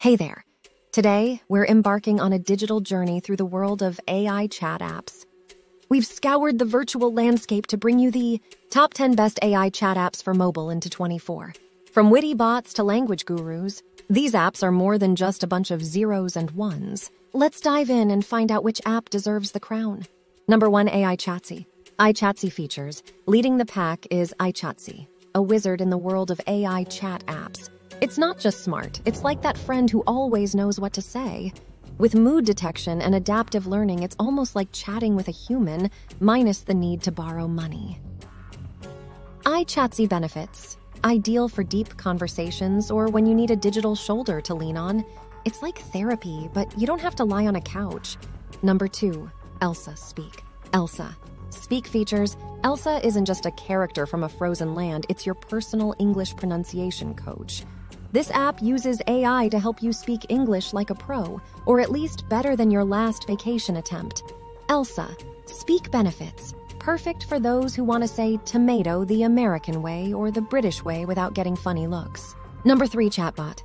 Hey there. Today, we're embarking on a digital journey through the world of AI chat apps. We've scoured the virtual landscape to bring you the top 10 best AI chat apps for mobile into 24. From witty bots to language gurus, these apps are more than just a bunch of zeros and ones. Let's dive in and find out which app deserves the crown. Number 1 AI Chatzy. Aichatsy features. Leading the pack is Aichatsy, a wizard in the world of AI chat apps. It's not just smart, it's like that friend who always knows what to say. With mood detection and adaptive learning, it's almost like chatting with a human, minus the need to borrow money. Aichatsy benefits. Ideal for deep conversations or when you need a digital shoulder to lean on. It's like therapy, but you don't have to lie on a couch. Number two, Elsa Speak. Elsa. Speak features Elsa isn't just a character from a frozen land, it's your personal English pronunciation coach. This app uses AI to help you speak English like a pro, or at least better than your last vacation attempt. Elsa, speak benefits. Perfect for those who want to say tomato the American way or the British way without getting funny looks. Number three, Chatbot.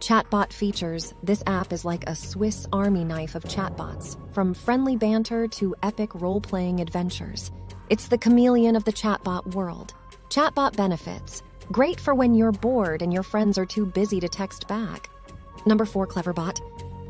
Chatbot features this app is like a Swiss army knife of chatbots, from friendly banter to epic role playing adventures. It's the chameleon of the chatbot world. Chatbot benefits Great for when you're bored and your friends are too busy to text back. Number four, Cleverbot.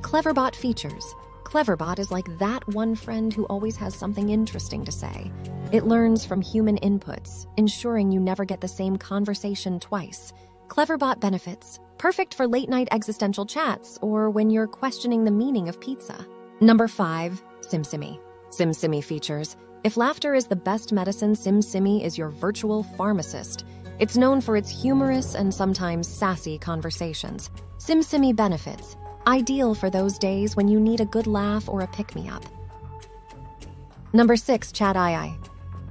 Cleverbot features. Cleverbot is like that one friend who always has something interesting to say. It learns from human inputs, ensuring you never get the same conversation twice. Cleverbot benefits. Perfect for late night existential chats or when you're questioning the meaning of pizza. Number five, SimSimi. SimSimi features. If laughter is the best medicine, SimSimi is your virtual pharmacist. It's known for its humorous and sometimes sassy conversations. SimSimi benefits, ideal for those days when you need a good laugh or a pick me up. Number 6, Chat AI.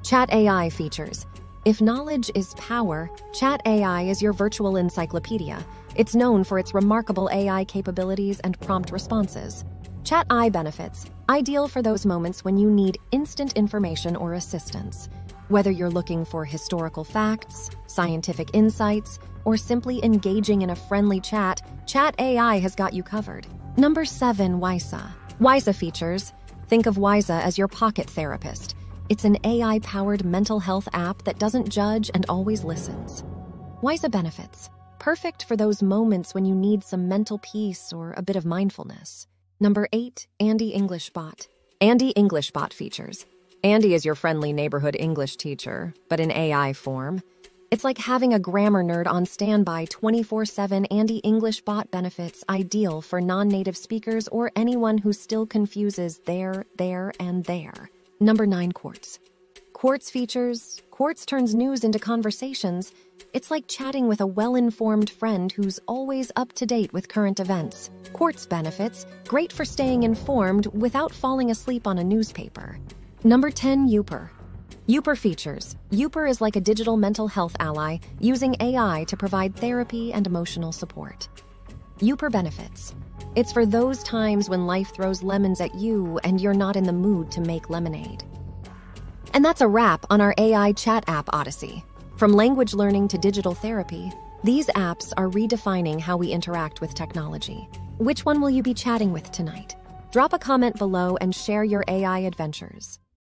Chat AI features. If knowledge is power, Chat AI is your virtual encyclopedia. It's known for its remarkable AI capabilities and prompt responses. Chat AI benefits, ideal for those moments when you need instant information or assistance. Whether you're looking for historical facts, scientific insights, or simply engaging in a friendly chat, Chat AI has got you covered. Number 7, Wysa. Wysa features Think of Wysa as your pocket therapist. It's an AI powered mental health app that doesn't judge and always listens. Wysa benefits. Perfect for those moments when you need some mental peace or a bit of mindfulness. Number 8, Andy English Bot. Andy English Bot features Andy is your friendly neighborhood English teacher, but in AI form. It's like having a grammar nerd on standby 24 7 Andy English bot benefits, ideal for non native speakers or anyone who still confuses their, there, and they're. Number 9 Quartz. Quartz features Quartz turns news into conversations. It's like chatting with a well informed friend who's always up to date with current events. Quartz benefits, great for staying informed without falling asleep on a newspaper. Number 10, Youper. Youper features. Youper is like a digital mental health ally using AI to provide therapy and emotional support. Youper benefits. It's for those times when life throws lemons at you and you're not in the mood to make lemonade. And that's a wrap on our AI chat app Odyssey. From language learning to digital therapy, these apps are redefining how we interact with technology. Which one will you be chatting with tonight? Drop a comment below and share your AI adventures.